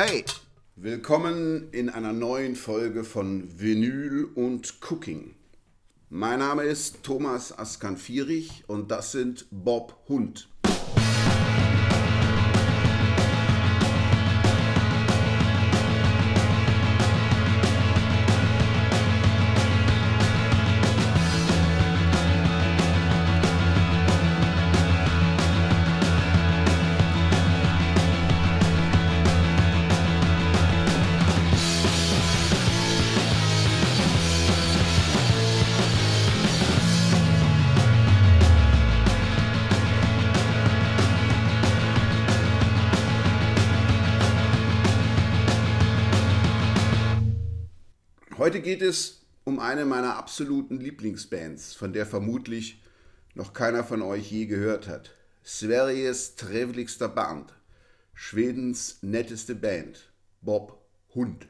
Hey, willkommen in einer neuen Folge von Vinyl und Cooking. Mein Name ist Thomas Askan-Fierich und das sind Bob Hund. Geht es um eine meiner absoluten Lieblingsbands, von der vermutlich noch keiner von euch je gehört hat. Sveriges trevligster Band, Schwedens netteste Band, Bob Hund.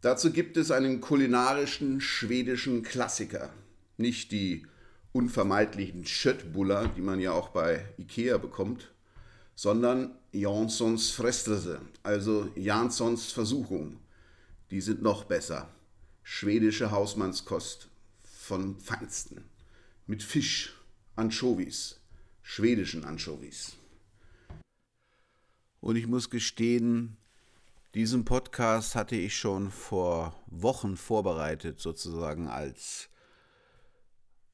Dazu gibt es einen kulinarischen schwedischen Klassiker, nicht die unvermeidlichen Köttbullar, die man ja auch bei Ikea bekommt, sondern Janssons Frestelse, also Janssons Versuchung die sind noch besser. Schwedische Hausmannskost von Feinsten. Mit Fisch, Anchovies, schwedischen Anchovies. Und ich muss gestehen, diesen Podcast hatte ich schon vor Wochen vorbereitet, sozusagen als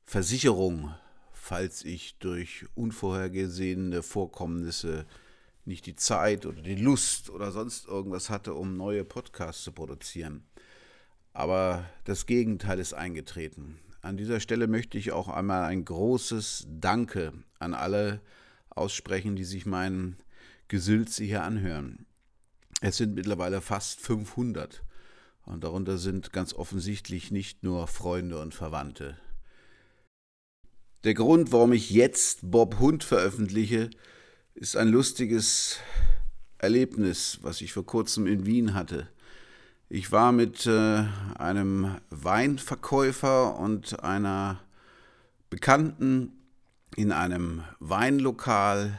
Versicherung, falls ich durch unvorhergesehene Vorkommnisse nicht die Zeit oder die Lust oder sonst irgendwas hatte, um neue Podcasts zu produzieren. Aber das Gegenteil ist eingetreten. An dieser Stelle möchte ich auch einmal ein großes Danke an alle aussprechen, die sich meinen Gesülze hier anhören. Es sind mittlerweile fast 500 und darunter sind ganz offensichtlich nicht nur Freunde und Verwandte. Der Grund, warum ich jetzt Bob Hund veröffentliche, ist ein lustiges Erlebnis, was ich vor kurzem in Wien hatte. Ich war mit äh, einem Weinverkäufer und einer Bekannten in einem Weinlokal,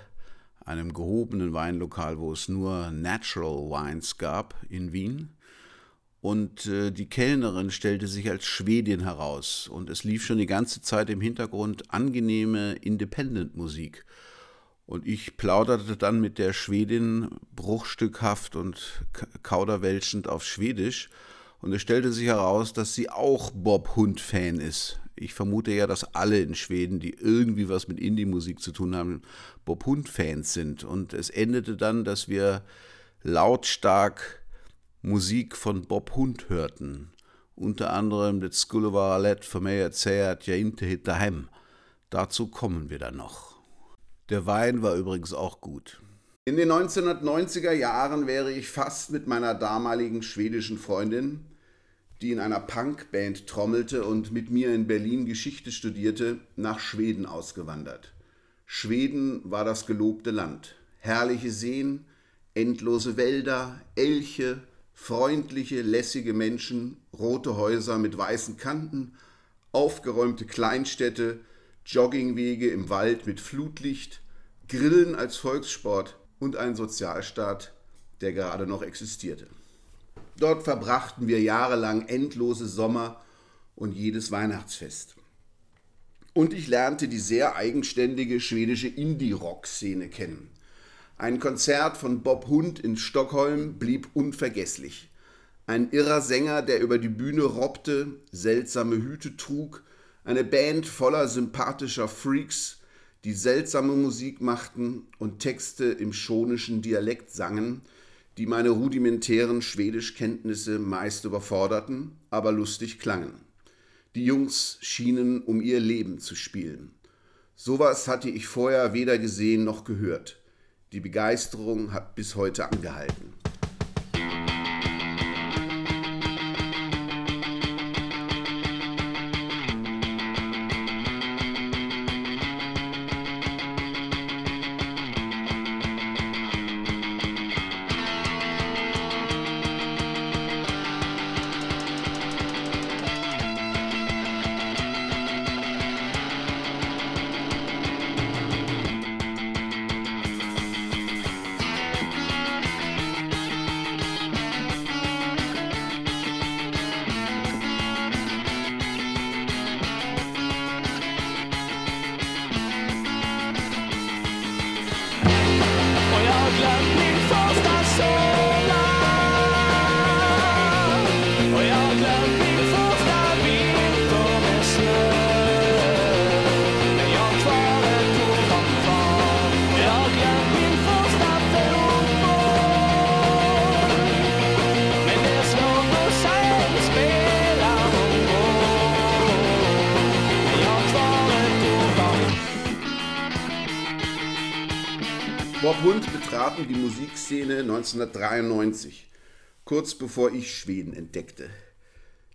einem gehobenen Weinlokal, wo es nur Natural Wines gab in Wien. Und äh, die Kellnerin stellte sich als Schwedin heraus. Und es lief schon die ganze Zeit im Hintergrund angenehme Independent-Musik. Und ich plauderte dann mit der Schwedin bruchstückhaft und kauderwelschend auf Schwedisch. Und es stellte sich heraus, dass sie auch Bob Hund-Fan ist. Ich vermute ja, dass alle in Schweden, die irgendwie was mit Indie-Musik zu tun haben, Bob Hund-Fans sind. Und es endete dann, dass wir lautstark Musik von Bob Hund hörten. Unter anderem das skulle vara lätt för mig att säga. Dazu kommen wir dann noch. Der Wein war übrigens auch gut. In den 1990er Jahren wäre ich fast mit meiner damaligen schwedischen Freundin, die in einer Punkband trommelte und mit mir in Berlin Geschichte studierte, nach Schweden ausgewandert. Schweden war das gelobte Land. Herrliche Seen, endlose Wälder, Elche, freundliche, lässige Menschen, rote Häuser mit weißen Kanten, aufgeräumte Kleinstädte, Joggingwege im Wald mit Flutlicht, Grillen als Volkssport und ein Sozialstaat, der gerade noch existierte. Dort verbrachten wir jahrelang endlose Sommer und jedes Weihnachtsfest. Und ich lernte die sehr eigenständige schwedische Indie-Rock-Szene kennen. Ein Konzert von Bob Hund in Stockholm blieb unvergesslich. Ein irrer Sänger, der über die Bühne robbte, seltsame Hüte trug, eine Band voller sympathischer Freaks, die seltsame Musik machten und Texte im schonischen Dialekt sangen, die meine rudimentären Schwedischkenntnisse meist überforderten, aber lustig klangen. Die Jungs schienen um ihr Leben zu spielen. Sowas hatte ich vorher weder gesehen noch gehört. Die Begeisterung hat bis heute angehalten. Bob Hund betraten die Musikszene 1993, kurz bevor ich Schweden entdeckte.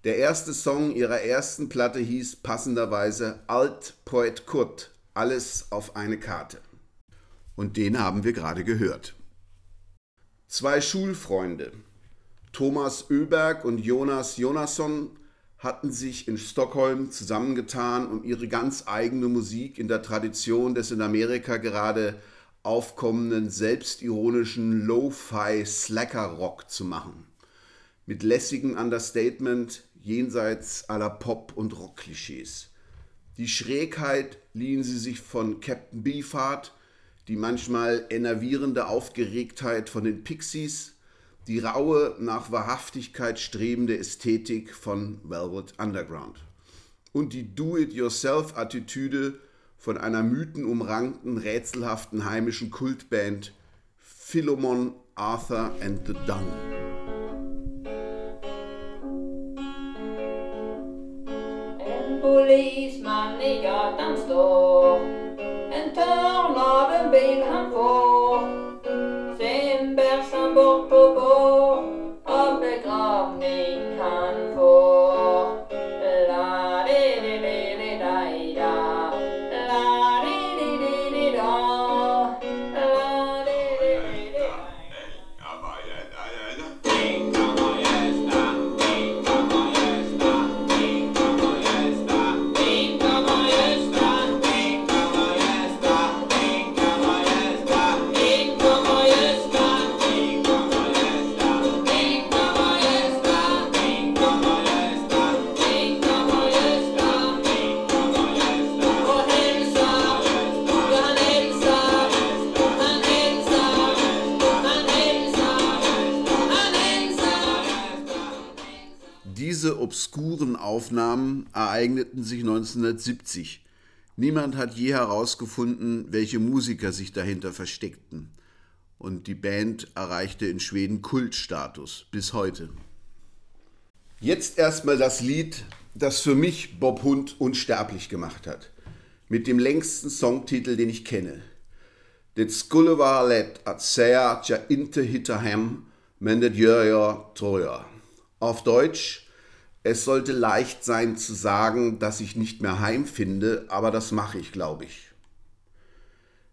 Der erste Song ihrer ersten Platte hieß passenderweise Alt Poet Kurt, alles auf eine Karte. Und den haben wir gerade gehört. Zwei Schulfreunde, Thomas Öberg und Jonas Jonasson, hatten sich in Stockholm zusammengetan, um ihre ganz eigene Musik in der Tradition des in Amerika gerade aufkommenden selbstironischen Lo-Fi Slacker Rock zu machen. Mit lässigem Understatement jenseits aller Pop- und Rock-Klischees. Die Schrägheit liehen sie sich von Captain Beefheart, die manchmal enervierende Aufgeregtheit von den Pixies, die raue, nach Wahrhaftigkeit strebende Ästhetik von Velvet Underground und die Do-it-yourself-Attitüde von einer mythenumrankten, rätselhaften heimischen Kultband Philemon Arthur and the Dung. Polisman i gatan står En törn av en bil han får Sen bärs han bort på bår Av ereigneten sich 1970. Niemand hat je herausgefunden, welche Musiker sich dahinter versteckten. Und die Band erreichte in Schweden Kultstatus bis heute. Jetzt erstmal das Lied, das für mich Bob Hund unsterblich gemacht hat. Mit dem längsten Songtitel, den ich kenne. Det skulle vara lätt att säga att jag inte hittar hem, men det gör jag, tror jag. Auf Deutsch, es sollte leicht sein zu sagen, dass ich nicht mehr heimfinde, aber das mache ich, glaube ich.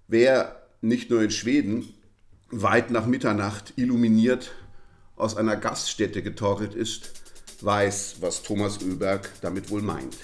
Wer nicht nur in Schweden weit nach Mitternacht illuminiert aus einer Gaststätte getorkelt ist, weiß, was Thomas Oeberg damit wohl meint.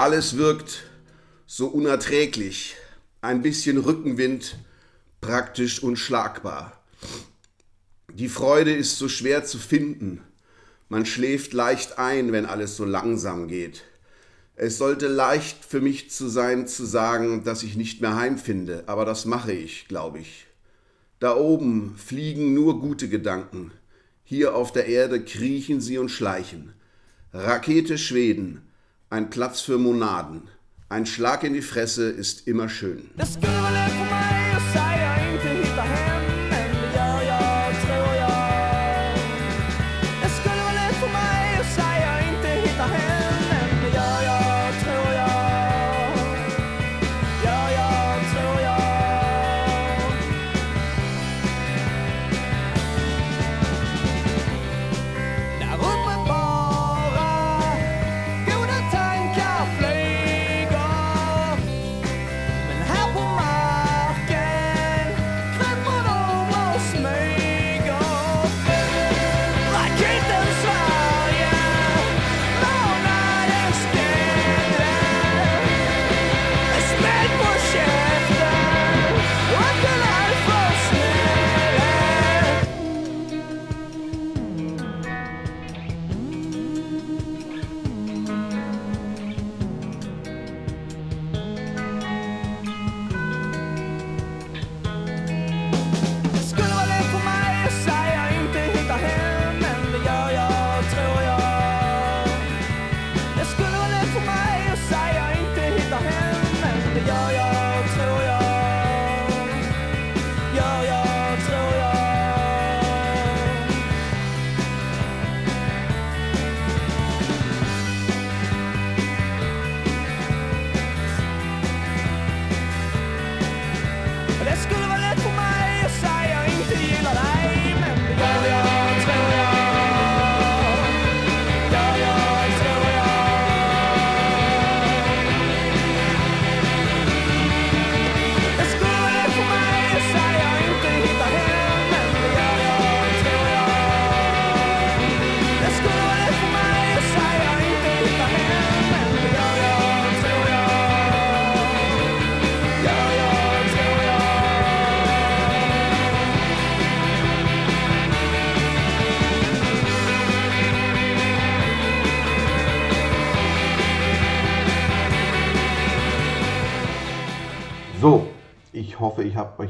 Alles wirkt so unerträglich, ein bisschen Rückenwind, praktisch unschlagbar. Die Freude ist so schwer zu finden. Man schläft leicht ein, wenn alles so langsam geht. Es sollte leicht für mich zu sein, zu sagen, dass ich nicht mehr heimfinde, aber das mache ich, glaube ich. Da oben fliegen nur gute Gedanken. Hier auf der Erde kriechen sie und schleichen. Rakete Schweden, ein Platz für Monaden. Ein Schlag in die Fresse ist immer schön.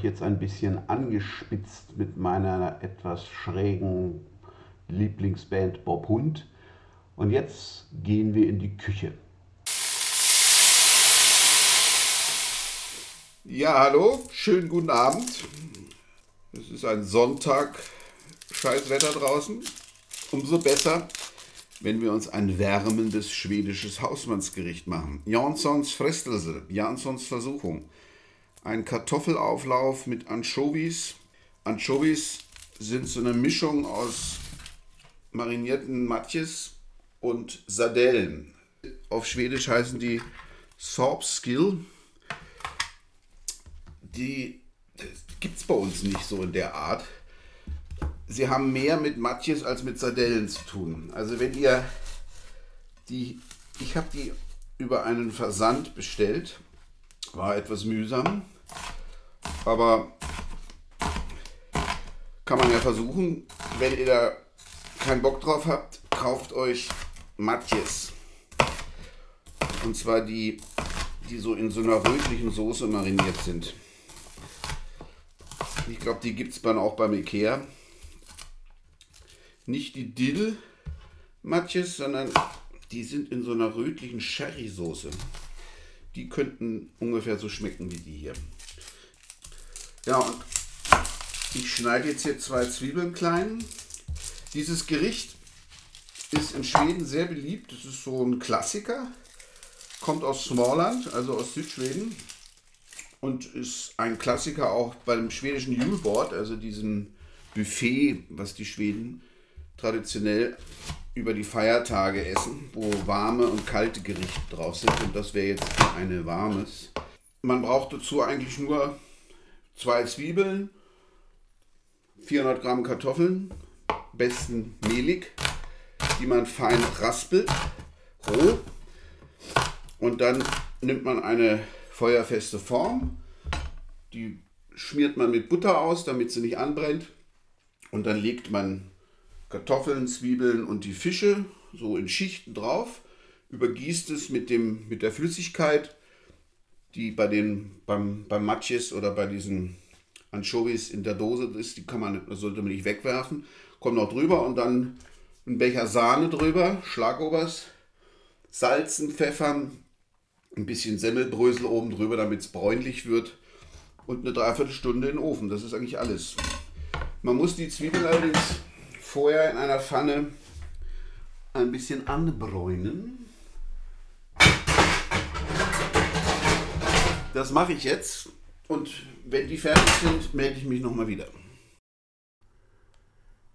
Euch jetzt ein bisschen angespitzt mit meiner etwas schrägen Lieblingsband Bob Hund. Und jetzt gehen wir in die Küche. Ja, hallo, schönen guten Abend. Es ist ein Sonntag, scheiß Wetter draußen. Umso besser, wenn wir uns ein wärmendes schwedisches Hausmannsgericht machen. Janssons Frestelse, Janssons Versuchung. Ein Kartoffelauflauf mit Anchovies. Anchovies sind so eine Mischung aus marinierten Matjes und Sardellen. Auf Schwedisch heißen die Sorbskill. Die gibt es bei uns nicht so in der Art. Sie haben mehr mit Matjes als mit Sardellen zu tun. Also wenn ihr die, ich habe die über einen Versand bestellt, war etwas mühsam, aber kann man ja versuchen. Wenn ihr da keinen Bock drauf habt, kauft euch Matjes. Und zwar die, die so in so einer rötlichen Soße mariniert sind. Ich glaube, die gibt es dann auch beim Ikea. Nicht die Dill Matjes, sondern die sind in so einer rötlichen Sherry-Soße. Die könnten ungefähr so schmecken wie die hier. Ja, und ich schneide jetzt hier zwei Zwiebeln klein. Dieses Gericht ist in Schweden sehr beliebt. Das ist so ein Klassiker. Kommt aus Småland, also aus Südschweden. Und ist ein Klassiker auch beim schwedischen Julbord, also diesem Buffet, was die Schweden traditionell über die Feiertage essen, wo warme und kalte Gerichte drauf sind. Und das wäre jetzt eine warmes. Man braucht dazu eigentlich nur zwei Zwiebeln, 400 Gramm Kartoffeln, besten mehlig, die man fein raspelt, roh. Und dann nimmt man eine feuerfeste Form, die schmiert man mit Butter aus, damit sie nicht anbrennt. Und dann legt man Kartoffeln, Zwiebeln und die Fische so in Schichten drauf, übergießt es mit, dem, mit der Flüssigkeit, die bei den, beim, beim Matjes oder bei diesen Anchovies in der Dose ist, die kann man, sollte man nicht wegwerfen. Kommt noch drüber und dann ein Becher Sahne drüber, Schlagobers, salzen, pfeffern, ein bisschen Semmelbrösel oben drüber, damit es bräunlich wird und eine Dreiviertelstunde in den Ofen. Das ist eigentlich alles. Man muss die Zwiebeln allerdings vorher in einer Pfanne ein bisschen anbräunen. Das mache ich jetzt und wenn die fertig sind, melde ich mich nochmal wieder.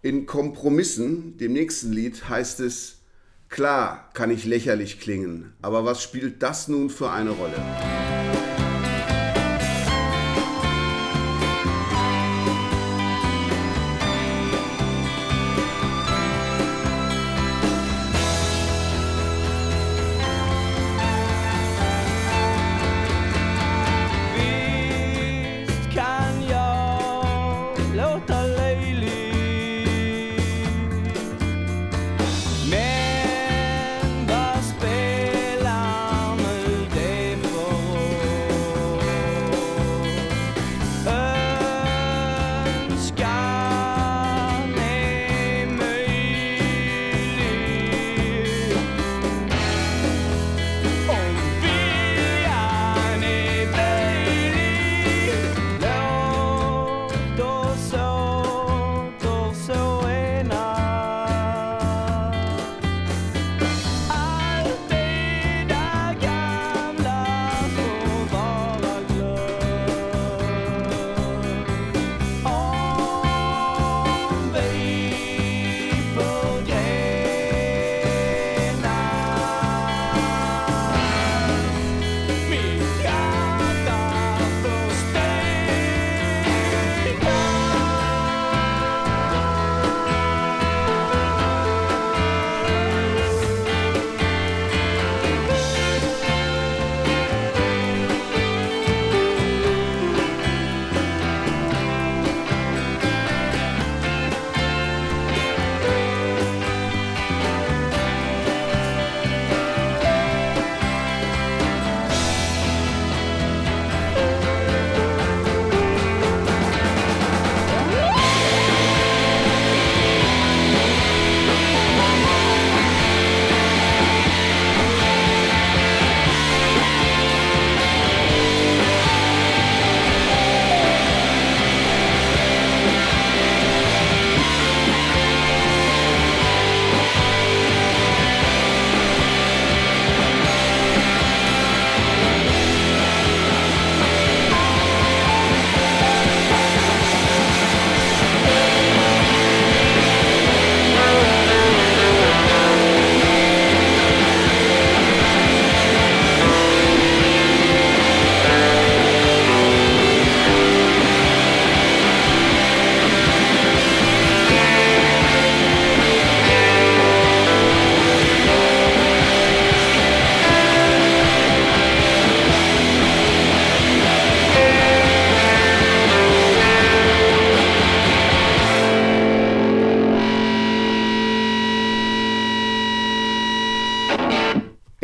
In Kompromissen, dem nächsten Lied, heißt es, klar kann ich lächerlich klingen, aber was spielt das nun für eine Rolle?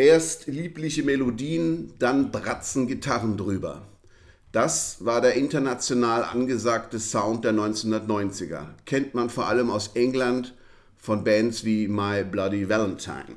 Erst liebliche Melodien, dann bratzen Gitarren drüber. Das war der international angesagte Sound der 1990er. Kennt man vor allem aus England von Bands wie My Bloody Valentine.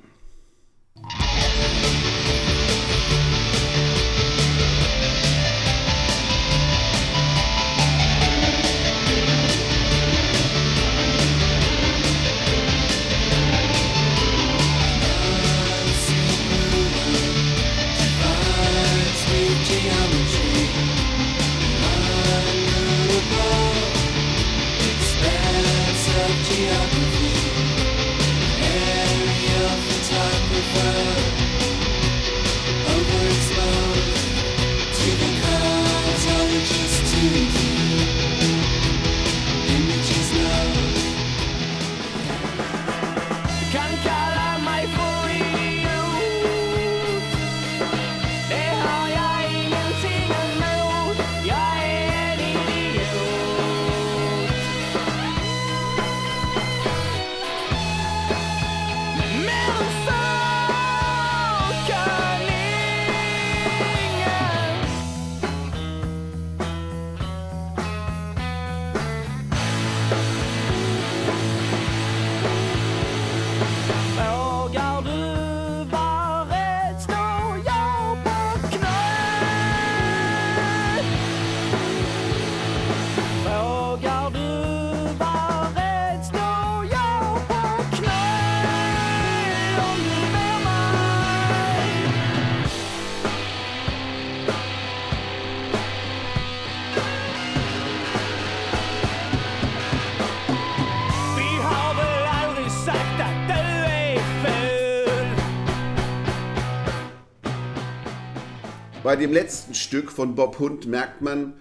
Bei dem letzten Stück von Bob Hund merkt man,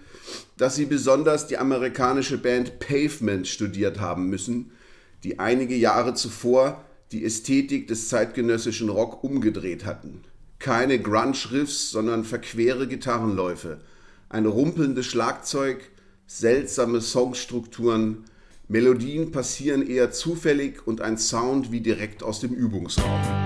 dass sie besonders die amerikanische Band Pavement studiert haben müssen, die einige Jahre zuvor die Ästhetik des zeitgenössischen Rock umgedreht hatten. Keine Grunge-Riffs, sondern verquere Gitarrenläufe, ein rumpelndes Schlagzeug, seltsame Songstrukturen, Melodien passieren eher zufällig und ein Sound wie direkt aus dem Übungsraum.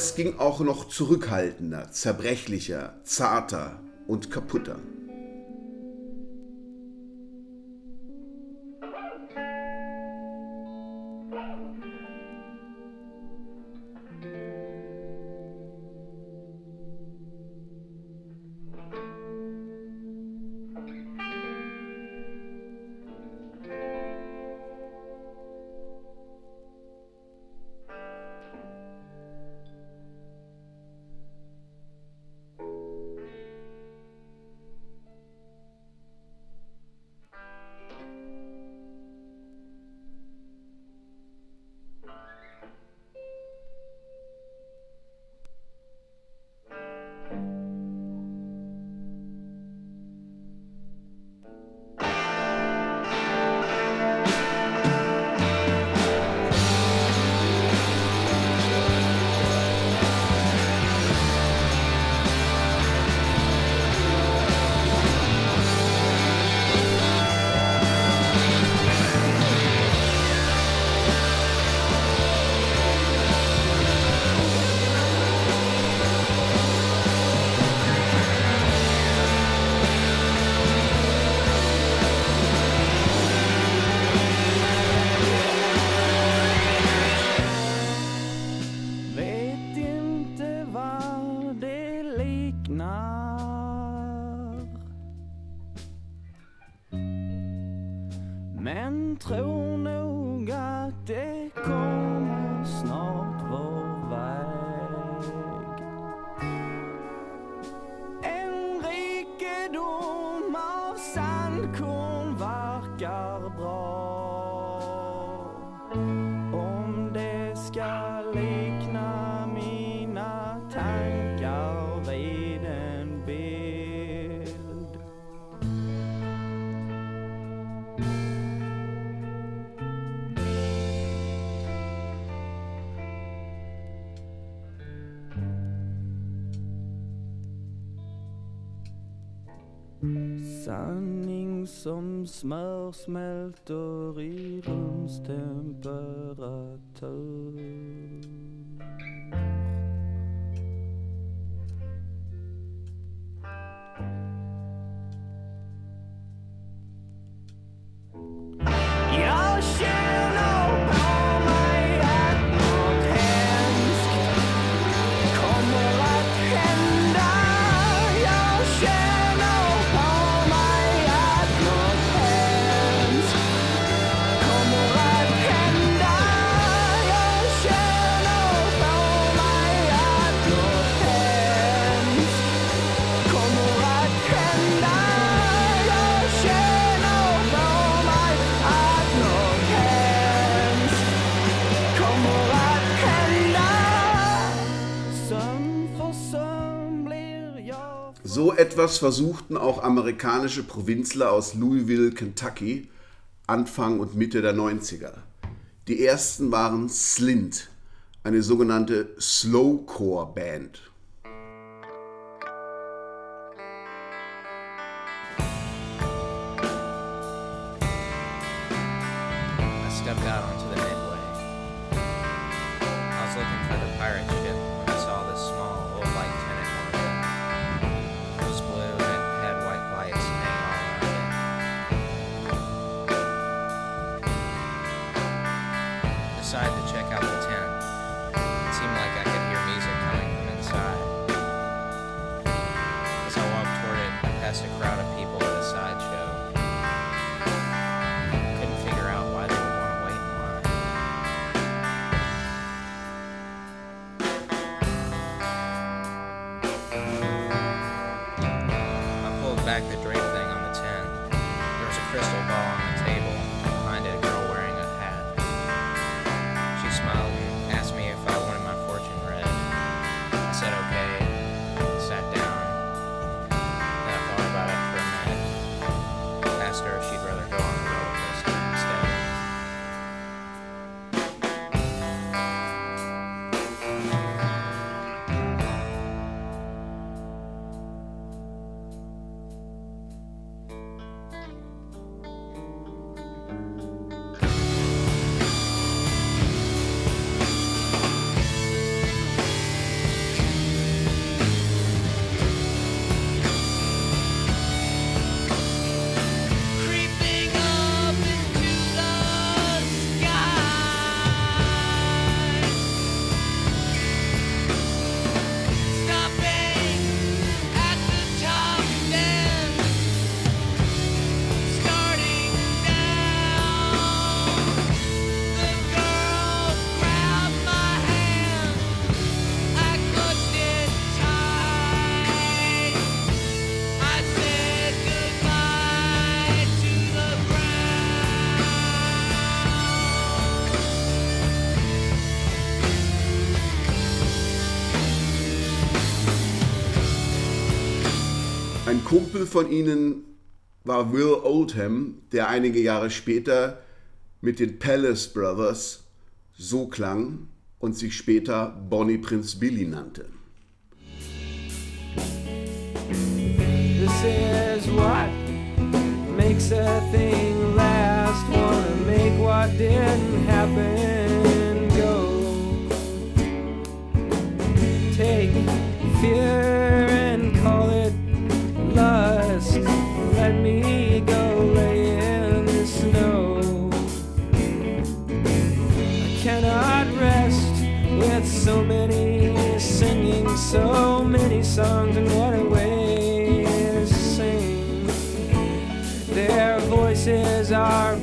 Es ging auch noch zurückhaltender, zerbrechlicher, zarter und kaputter. Men tro nog att det kommer snart. smör smälter i rumstemperatur so etwas versuchten auch amerikanische Provinzler aus Louisville, Kentucky, Anfang und Mitte der 90er. Die ersten waren Slint, eine sogenannte Slowcore-Band. I stepped out on Kumpel von ihnen war Will Oldham, der einige Jahre später mit den Palace Brothers so klang und sich später Bonnie Prince Billy nannte. This is what makes a thing last, wanna make what didn't happen go. Take fear. me go lay in the snow. I cannot rest with so many singing, so many songs, and what a way to sing. Their voices are.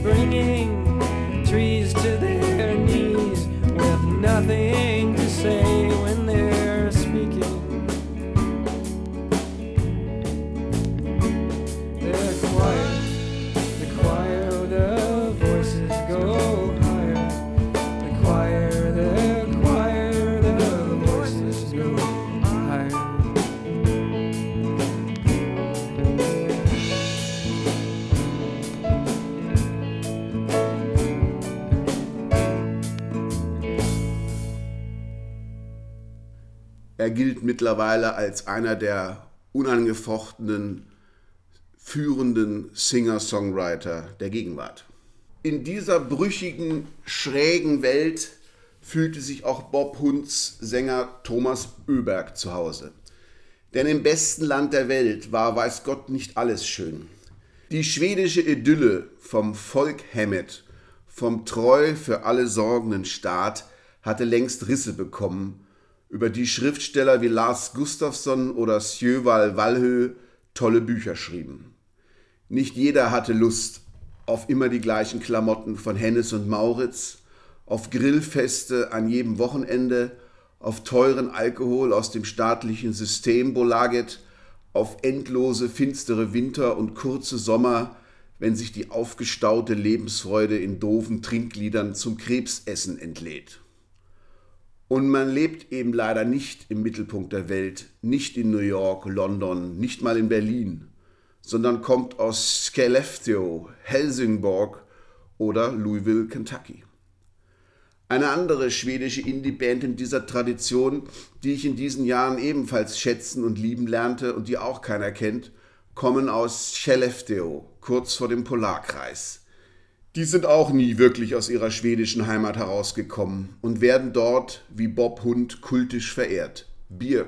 Er gilt mittlerweile als einer der unangefochtenen führenden Singer-Songwriter der Gegenwart. In dieser brüchigen, schrägen Welt fühlte sich auch Bob Hunds Sänger Thomas Oeberg zu Hause. Denn im besten Land der Welt war, weiß Gott, nicht alles schön. Die schwedische Idylle vom Volk Hemmet, vom treu für alle sorgenden Staat, hatte längst Risse bekommen, über die Schriftsteller wie Lars Gustafsson oder Sjöwal Wallhö tolle Bücher schrieben. Nicht jeder hatte Lust auf immer die gleichen Klamotten von Hennes und Mauritz, auf Grillfeste an jedem Wochenende, auf teuren Alkohol aus dem staatlichen System Bolaget, auf endlose finstere Winter und kurze Sommer, wenn sich die aufgestaute Lebensfreude in doofen Trinkliedern zum Krebsessen entlädt. Und man lebt eben leider nicht im Mittelpunkt der Welt, nicht in New York, London, nicht mal in Berlin, sondern kommt aus Skellefteå, Helsingborg oder Louisville, Kentucky. Eine andere schwedische Indie-Band in dieser Tradition, die ich in diesen Jahren ebenfalls schätzen und lieben lernte und die auch keiner kennt, kommen aus Skellefteå, kurz vor dem Polarkreis. Die sind auch nie wirklich aus ihrer schwedischen Heimat herausgekommen und werden dort wie Bob Hund kultisch verehrt. Beer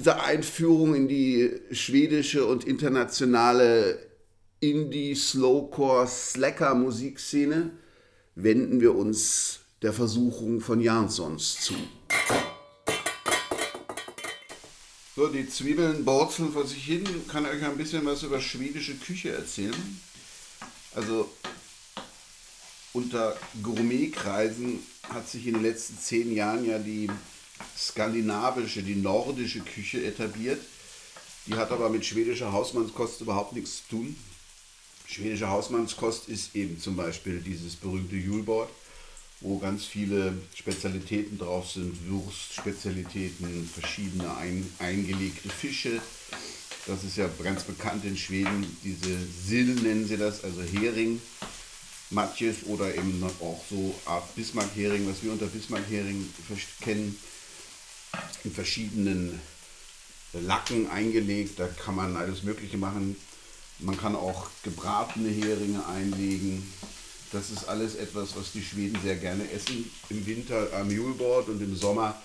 dieser Einführung in die schwedische und internationale Indie, Slowcore, Slacker Musikszene wenden wir uns der Versuchung von Jansons zu. So, die Zwiebeln borzeln vor sich hin. Kann euch ein bisschen was über schwedische Küche erzählen. Also unter Gourmetkreisen hat sich in den letzten zehn Jahren ja die skandinavische, die nordische Küche etabliert. Die hat aber mit schwedischer Hausmannskost überhaupt nichts zu tun. Schwedische Hausmannskost ist eben zum Beispiel dieses berühmte Julbord, wo ganz viele Spezialitäten drauf sind, Wurstspezialitäten, verschiedene ein, eingelegte Fische. Das ist ja ganz bekannt in Schweden, diese Sill nennen sie das, also Hering. Matjes oder eben auch so Art Bismarck-Hering, was wir unter Bismarck-Hering kennen, in verschiedenen Lacken eingelegt. Da kann man alles Mögliche machen. Man kann auch gebratene Heringe einlegen. Das ist alles etwas, was die Schweden sehr gerne essen. Im Winter am Julbord und im Sommer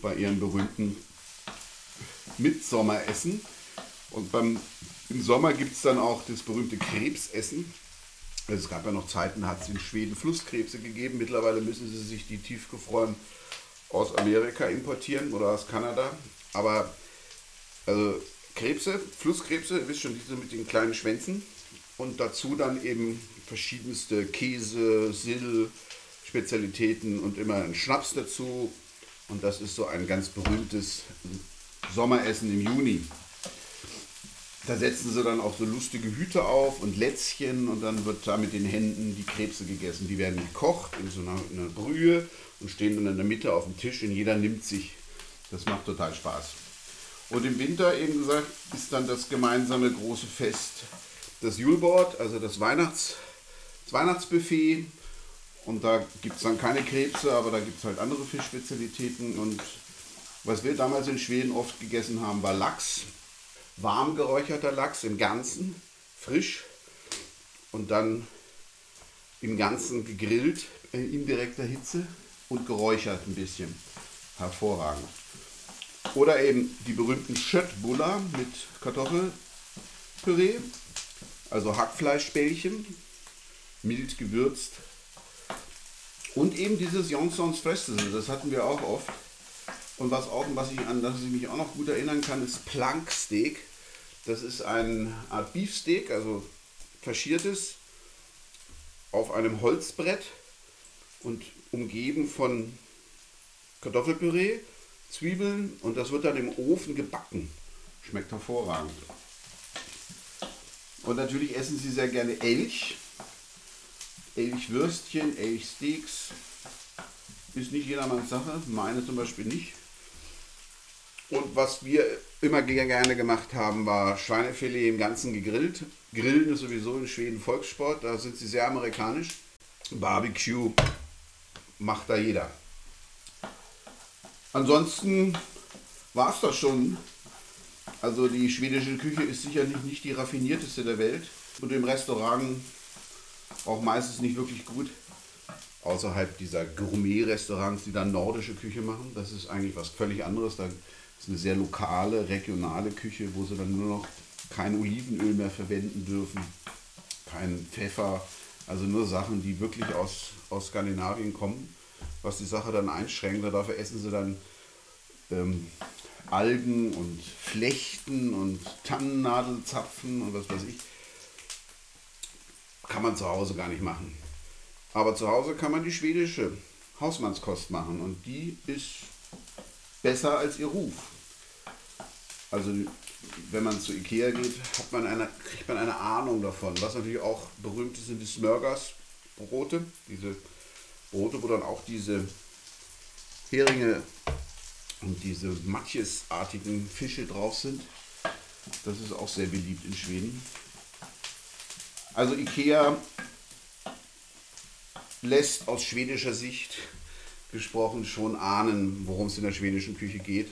bei ihrem berühmten Mitsommeressen. Und beim, im Sommer gibt es dann auch das berühmte Krebsessen. Also es gab ja noch Zeiten, hat es in Schweden Flusskrebse gegeben. Mittlerweile müssen sie sich die tiefgefroren aus Amerika importieren oder aus Kanada. Aber also Krebse, Flusskrebse, ihr wisst schon, diese mit den kleinen Schwänzen. Und dazu dann eben verschiedenste Käse, Sill, Spezialitäten und immer ein Schnaps dazu. Und das ist so ein ganz berühmtes Sommeressen im Juni. Da setzen sie dann auch so lustige Hüte auf und Lätzchen und dann wird da mit den Händen die Krebse gegessen. Die werden gekocht in so einer, in einer Brühe und stehen dann in der Mitte auf dem Tisch und jeder nimmt sich. Das macht total Spaß. Und im Winter, eben gesagt, ist dann das gemeinsame große Fest das Julbord, also das, Weihnachts, das Weihnachtsbuffet. Und da gibt es dann keine Krebse, aber da gibt es halt andere Fischspezialitäten. Und was wir damals in Schweden oft gegessen haben, war Lachs. Warm geräucherter Lachs im Ganzen, frisch und dann im Ganzen gegrillt in indirekter Hitze und geräuchert ein bisschen. Hervorragend. Oder eben die berühmten Schöttbuller mit Kartoffelpüree, also Hackfleischbällchen, mild gewürzt. Und eben dieses Johnsons Festival, das hatten wir auch oft. Und was auch, was ich, an das ich mich auch noch gut erinnern kann, ist Planksteak. Das ist eine Art Beefsteak, also faschiertes, auf einem Holzbrett und umgeben von Kartoffelpüree, Zwiebeln und das wird dann im Ofen gebacken. Schmeckt hervorragend. Und natürlich essen sie sehr gerne Elch. Elchwürstchen, Elchsteaks. Ist nicht jedermanns Sache, meine zum Beispiel nicht. Und was wir immer gerne gemacht haben, war Schweinefilet im Ganzen gegrillt. Grillen ist sowieso in Schweden Volkssport, da sind sie sehr amerikanisch. Barbecue macht da jeder. Ansonsten war es das schon. Also die schwedische Küche ist sicherlich nicht die raffinierteste der Welt und im Restaurant auch meistens nicht wirklich gut. Außerhalb dieser Gourmet-Restaurants, die dann nordische Küche machen. Das ist eigentlich was völlig anderes. Da ist eine sehr lokale, regionale Küche, wo sie dann nur noch kein Olivenöl mehr verwenden dürfen, kein Pfeffer, also nur Sachen, die wirklich aus, aus Skandinavien kommen, was die Sache dann einschränkt. Dafür essen sie dann ähm, Algen und Flechten und Tannennadelzapfen und was weiß ich. Kann man zu Hause gar nicht machen. Aber zu Hause kann man die schwedische Hausmannskost machen und die ist besser als ihr Ruf. Also wenn man zu Ikea geht, hat man eine, kriegt man eine Ahnung davon. Was natürlich auch berühmt ist, sind die Smörgers-Brote. Diese Brote, wo dann auch diese Heringe und diese Matjesartigen Fische drauf sind. Das ist auch sehr beliebt in Schweden. Also Ikea lässt aus schwedischer Sicht gesprochen schon ahnen, worum es in der schwedischen Küche geht.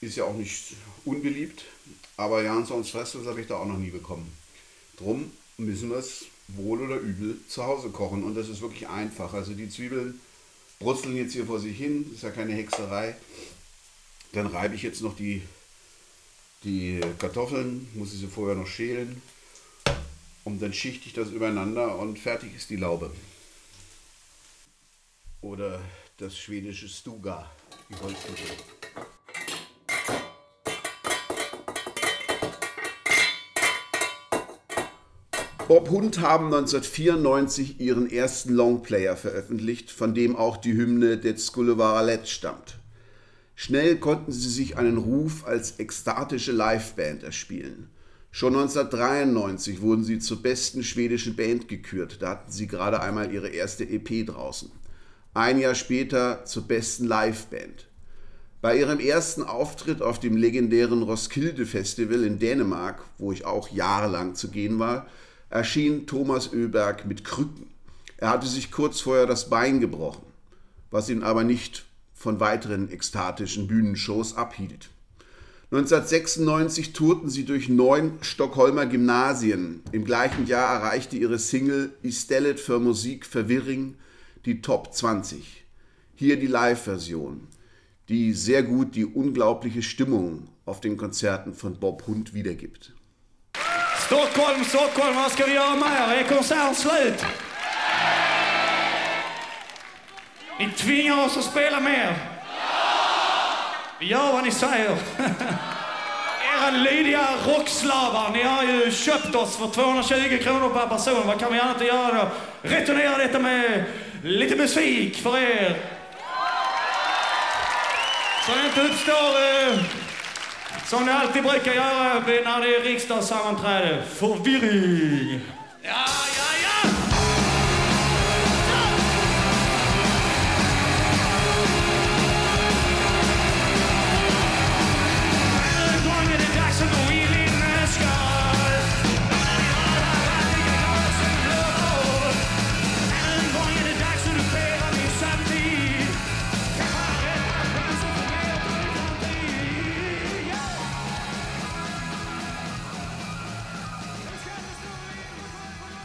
Ist ja auch nicht unbeliebt, aber Janssons Fressels habe ich da auch noch nie bekommen. Drum müssen wir es wohl oder übel zu Hause kochen und das ist wirklich einfach. Also die Zwiebeln brutzeln jetzt hier vor sich hin, ist ja keine Hexerei. Dann reibe ich jetzt noch die, die Kartoffeln, muss ich sie vorher noch schälen und dann schichte ich das übereinander und fertig ist die Laube. Oder das schwedische Stuga, die Holzhütte. Bob Hund haben 1994 ihren ersten Longplayer veröffentlicht, von dem auch die Hymne Det skulle vara stammt. Schnell konnten sie sich einen Ruf als ekstatische Liveband erspielen. Schon 1993 wurden sie zur besten schwedischen Band gekürt, da hatten sie gerade einmal ihre erste EP draußen. Ein Jahr später zur besten Liveband. Bei ihrem ersten Auftritt auf dem legendären Roskilde Festival in Dänemark, wo ich auch jahrelang zu gehen war, erschien Thomas Oeberg mit Krücken. Er hatte sich kurz vorher das Bein gebrochen, was ihn aber nicht von weiteren ekstatischen Bühnenshows abhielt. 1996 tourten sie durch neun Stockholmer Gymnasien. Im gleichen Jahr erreichte ihre Single Istellet für Musik Verwirring die Top 20. Hier die Live-Version, die sehr gut die unglaubliche Stimmung auf den Konzerten von Bob Hund wiedergibt. Stockholm, Stockholm, vad ska vi göra med er? Är konserten slut? Ni tvingar oss att spela mer. Vi gör vad ni säger. Era lydiga rockslavar, ni har ju köpt oss för 220 kronor per person. Vad kan vi annat göra då? Returnera detta med lite musik för er. Så det inte uppstår, eh, som ni alltid brukar göra när det är riksdagssammanträde, förvirring.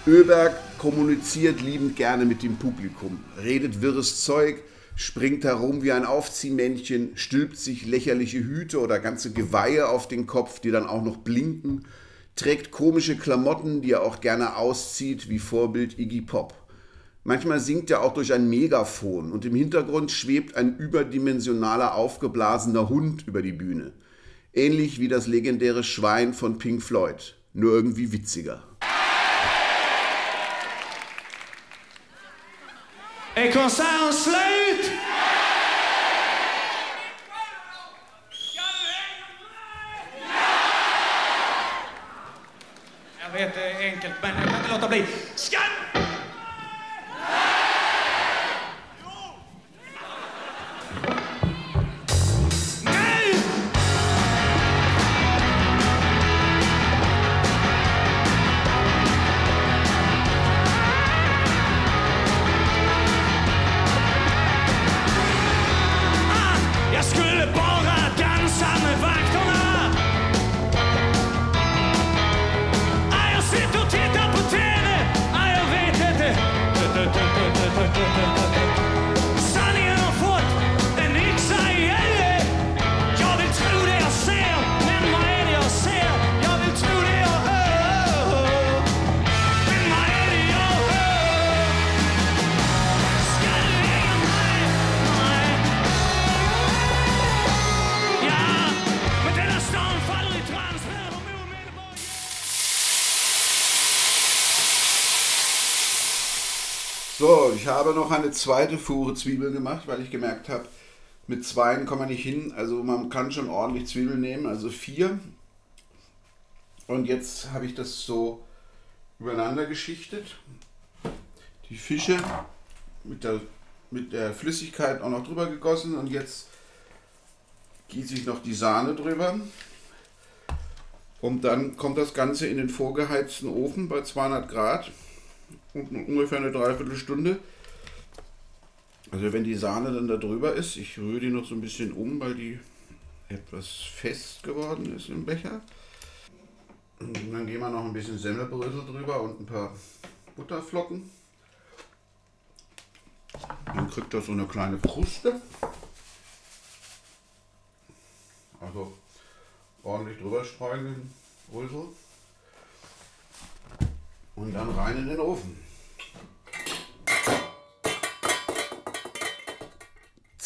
Öberg kommuniziert liebend gerne mit dem Publikum, redet wirres Zeug, springt herum wie ein Aufziehmännchen, stülpt sich lächerliche Hüte oder ganze Geweihe auf den Kopf, die dann auch noch blinken, trägt komische Klamotten, die er auch gerne auszieht, wie Vorbild Iggy Pop. Manchmal singt er auch durch ein Megafon und im Hintergrund schwebt ein überdimensionaler aufgeblasener Hund über die Bühne. Ähnlich wie das legendäre Schwein von Pink Floyd, nur irgendwie witziger. Är konserten slut? Jag vet det är enkelt, men jag kan inte låta bli. Ska... ich habe noch eine zweite Fuhre Zwiebeln gemacht, weil ich gemerkt habe, mit zweien kommt man nicht hin. Also man kann schon ordentlich Zwiebeln nehmen, also vier. Und jetzt habe ich das so übereinander geschichtet. Die Fische mit der, mit der Flüssigkeit auch noch drüber gegossen und jetzt gieße ich noch die Sahne drüber. Und dann kommt das Ganze in den vorgeheizten Ofen bei 200 Grad und ungefähr eine Dreiviertelstunde. Also wenn die Sahne dann da drüber ist, ich rühre die noch so ein bisschen um, weil die etwas fest geworden ist im Becher. Und dann gehen wir noch ein bisschen Semmelbrösel drüber und ein paar Butterflocken. Dann kriegt das so eine kleine Kruste. Also ordentlich drüber streuen den Brösel. Und dann rein in den Ofen.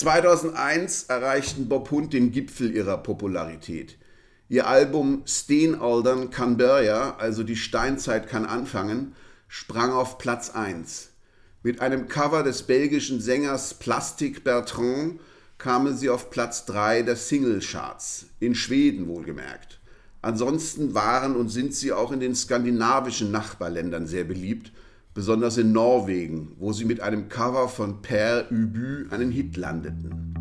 2001 erreichten Bob Hund den Gipfel ihrer Popularität. Ihr Album Steenaldern kann Börja, also die Steinzeit kann anfangen, sprang auf Platz 1. Mit einem Cover des belgischen Sängers Plastic Bertrand kamen sie auf Platz 3 der Singlecharts, in Schweden wohlgemerkt. Ansonsten waren und sind sie auch in den skandinavischen Nachbarländern sehr beliebt, besonders in Norwegen, wo sie mit einem Cover von Per Ubu einen Hit landeten.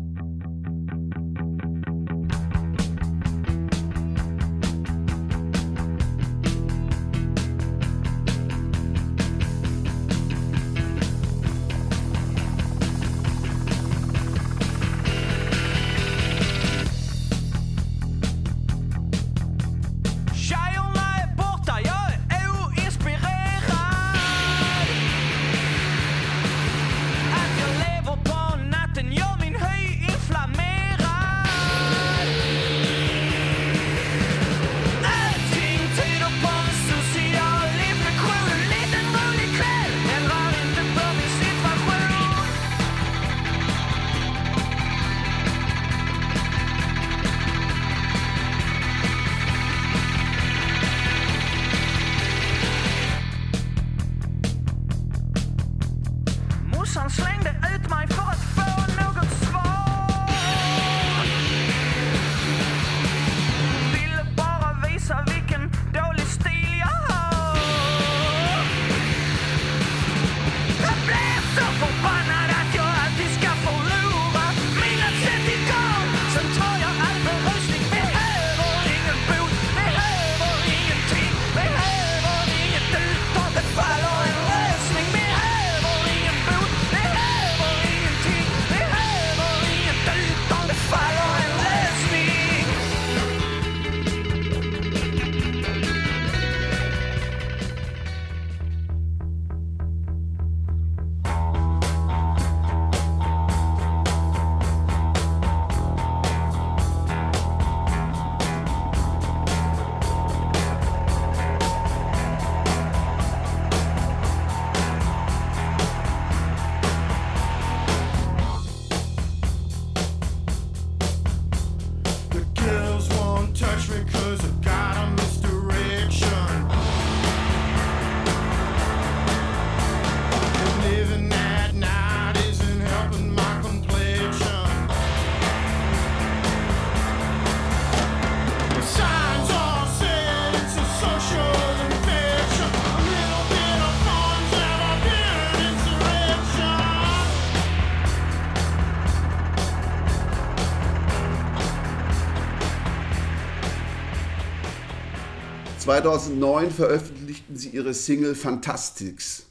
2009 veröffentlichten sie ihre Single Fantastics.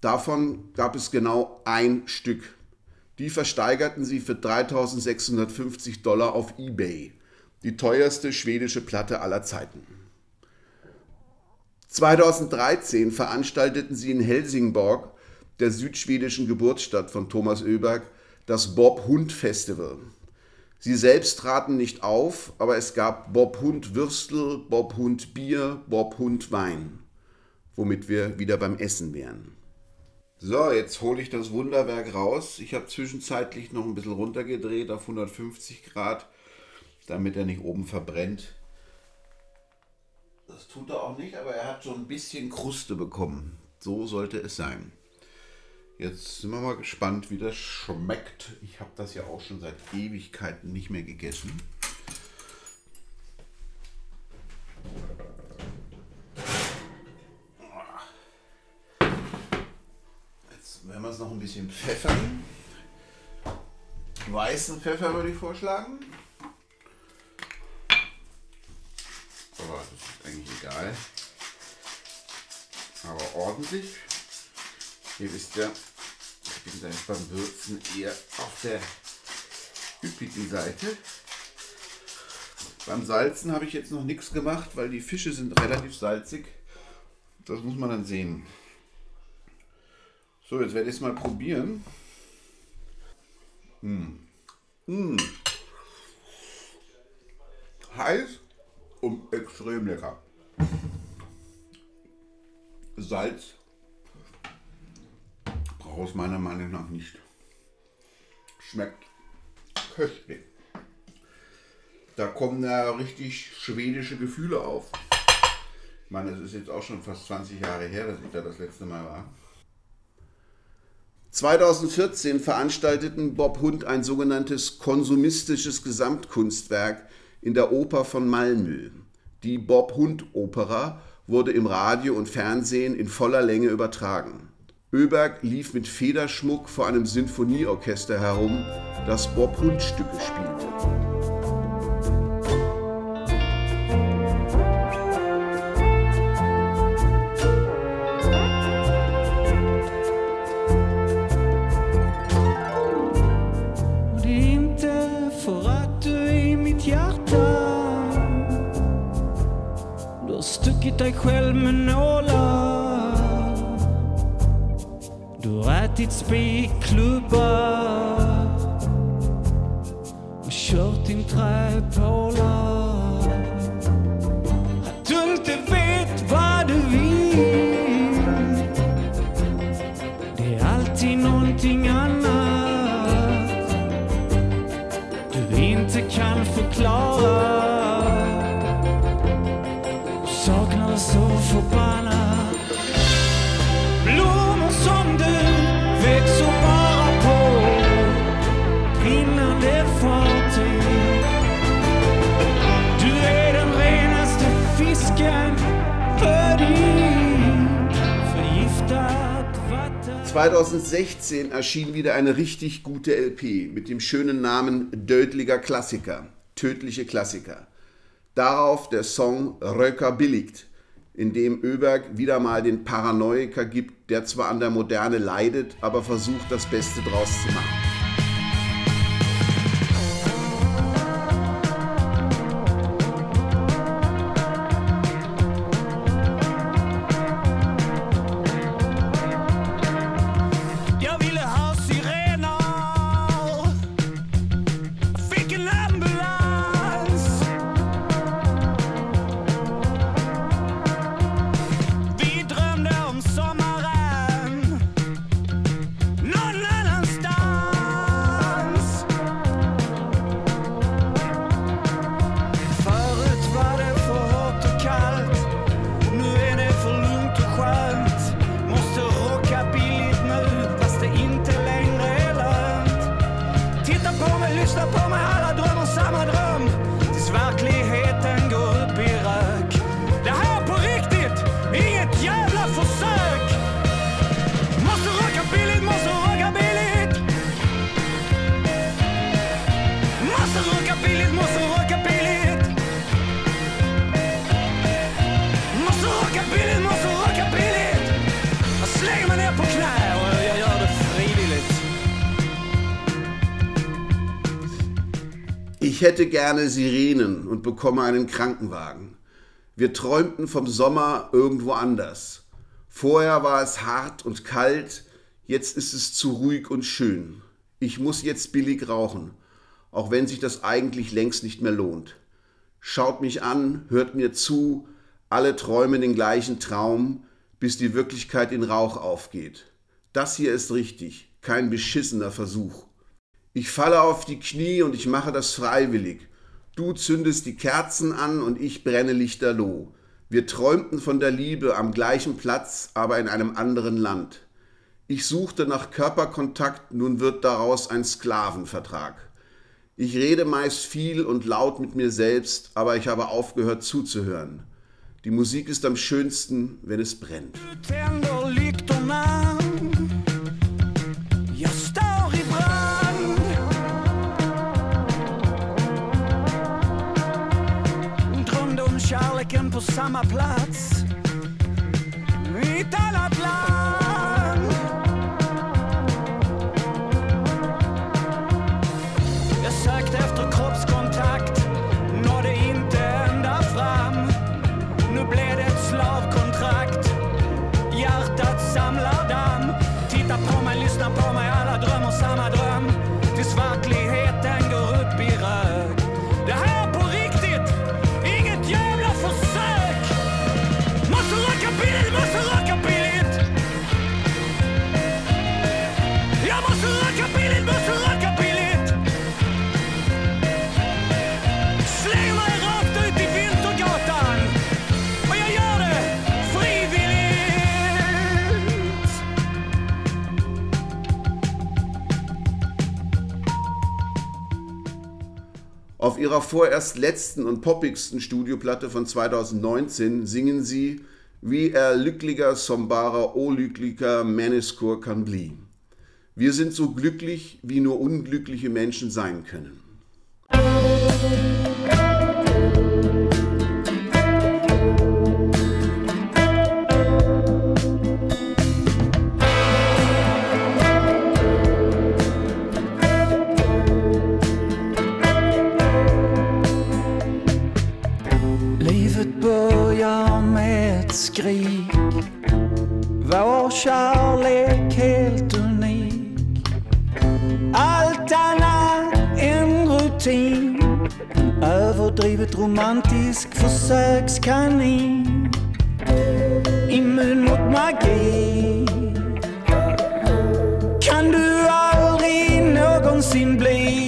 Davon gab es genau ein Stück. Die versteigerten sie für 3650 Dollar auf eBay. Die teuerste schwedische Platte aller Zeiten. 2013 veranstalteten sie in Helsingborg, der südschwedischen Geburtsstadt von Thomas Oeberg, das Bob Hund Festival. Sie selbst traten nicht auf, aber es gab Bob Hund Würstel, Bob Hund Bier, Bob Hund Wein, womit wir wieder beim Essen wären. So, jetzt hole ich das Wunderwerk raus. Ich habe zwischenzeitlich noch ein bisschen runtergedreht auf 150 Grad, damit er nicht oben verbrennt. Das tut er auch nicht, aber er hat so ein bisschen Kruste bekommen. So sollte es sein. Jetzt sind wir mal gespannt, wie das schmeckt. Ich habe das ja auch schon seit Ewigkeiten nicht mehr gegessen. Jetzt werden wir es noch ein bisschen pfeffern. Weißen Pfeffer würde ich vorschlagen. Aber das ist eigentlich egal. Aber ordentlich. Ihr wisst ja, ich bin da beim Würzen eher auf der üppigen Seite. Beim Salzen habe ich jetzt noch nichts gemacht, weil die Fische sind relativ salzig. Das muss man dann sehen. So, jetzt werde ich es mal probieren. Hm. Hm. Heiß und extrem lecker. Salz braucht meiner Meinung nach nicht. Schmeckt köstlich. Da kommen da richtig schwedische Gefühle auf. Ich meine, es ist jetzt auch schon fast 20 Jahre her, dass ich da das letzte Mal war. 2014 veranstalteten Bob Hund ein sogenanntes konsumistisches Gesamtkunstwerk in der Oper von Malmö. Die Bob Hund Opera wurde im Radio und Fernsehen in voller Länge übertragen. Öberg lief mit Federschmuck vor einem Sinfonieorchester herum, das Bob Hund Stücke spielte. Hjärta har stuckit dig själv med nålar Du har ätit spikklubbar och kört din träpålar. 2016 erschien wieder eine richtig gute LP mit dem schönen Namen Dödliger Klassiker, tödliche Klassiker. Darauf der Song Röcker billigt, in dem Öberg wieder mal den Paranoiker gibt, der zwar an der Moderne leidet, aber versucht das Beste draus zu machen. Hätte gerne Sirenen und bekomme einen Krankenwagen. Wir träumten vom Sommer irgendwo anders. Vorher war es hart und kalt, jetzt ist es zu ruhig und schön. Ich muss jetzt billig rauchen, auch wenn sich das eigentlich längst nicht mehr lohnt. Schaut mich an, hört mir zu, alle träumen den gleichen Traum, bis die Wirklichkeit in Rauch aufgeht. Das hier ist richtig, kein beschissener Versuch. Ich falle auf die Knie und ich mache das freiwillig. Du zündest die Kerzen an und ich brenne lichterloh. Wir träumten von der Liebe am gleichen Platz, aber in einem anderen Land. Ich suchte nach Körperkontakt, nun wird daraus ein Sklavenvertrag. Ich rede meist viel und laut mit mir selbst, aber ich habe aufgehört zuzuhören. Die Musik ist am schönsten, wenn es brennt. Jag samma plats. I ett annat land Jag sökte efter kroppskontakt. Nådde inte ända fram. Nu blev det ett slavkontrakt. Hjärtat samlar damm. Titta på mig, lyssna på mig. Alla drömmer samma dröm. Tills verkligheten Auf ihrer vorerst letzten und poppigsten Studioplatte von 2019 singen sie Wie er lyckliger som bara olyckliga människor kan bli. Wir sind so glücklich, wie nur unglückliche Menschen sein können. Livet Överdrivet romantisk försökskanin Immun mot magi. Kan du aldrig någonsin bli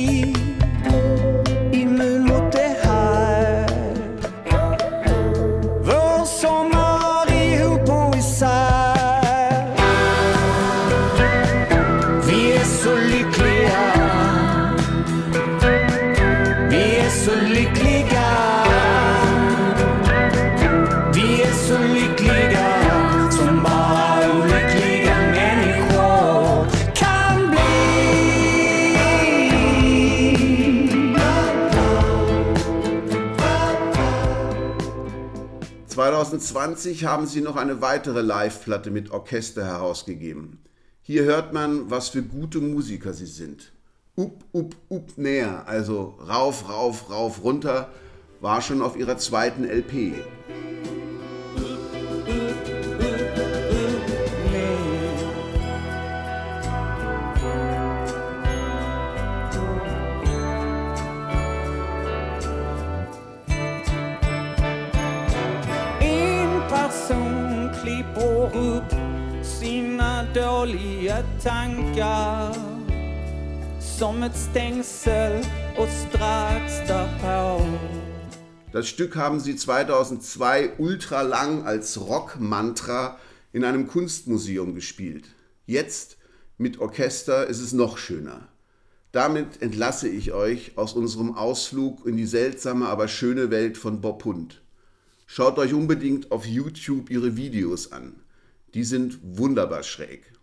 2020 haben sie noch eine weitere Live-Platte mit Orchester herausgegeben. Hier hört man, was für gute Musiker sie sind. Up, up, up, näher, also rauf, rauf, rauf, runter, war schon auf ihrer zweiten LP. Sina dåliga tankar som ett stängsel och strax därpå Das Stück haben sie 2002 ultra lang als Rockmantra in einem Kunstmuseum gespielt. Jetzt mit Orchester ist es noch schöner. Damit entlasse ich euch aus unserem Ausflug in die seltsame, aber schöne Welt von Bob Hund. Schaut euch unbedingt auf YouTube ihre Videos an. Die sind wunderbar schräg.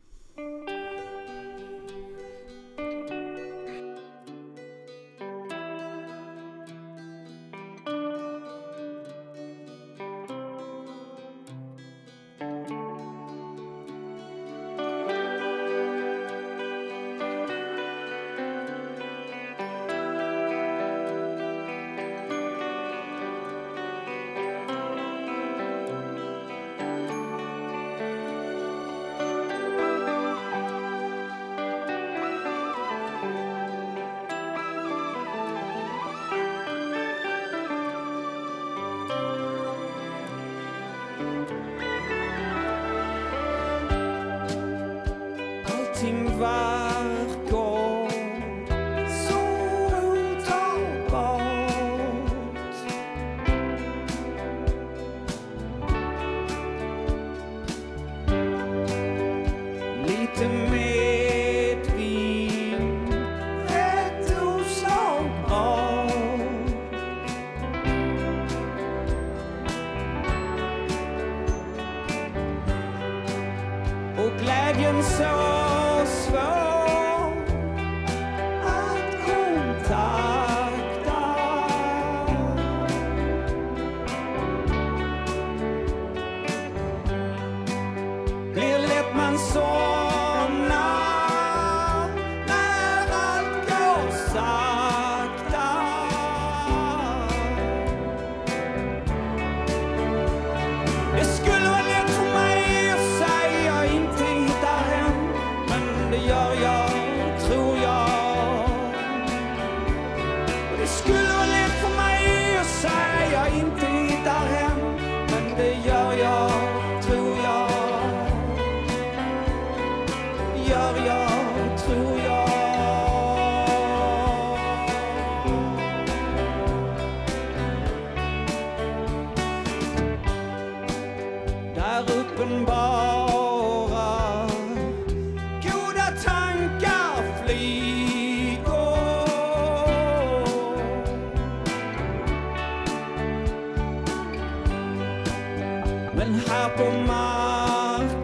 And haat a mile.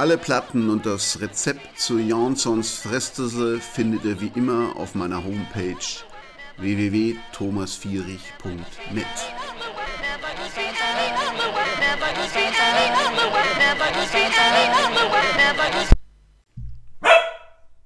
Alle Platten und das Rezept zu Jansons Frestesel findet ihr wie immer auf meiner Homepage www.thomasvierich.net.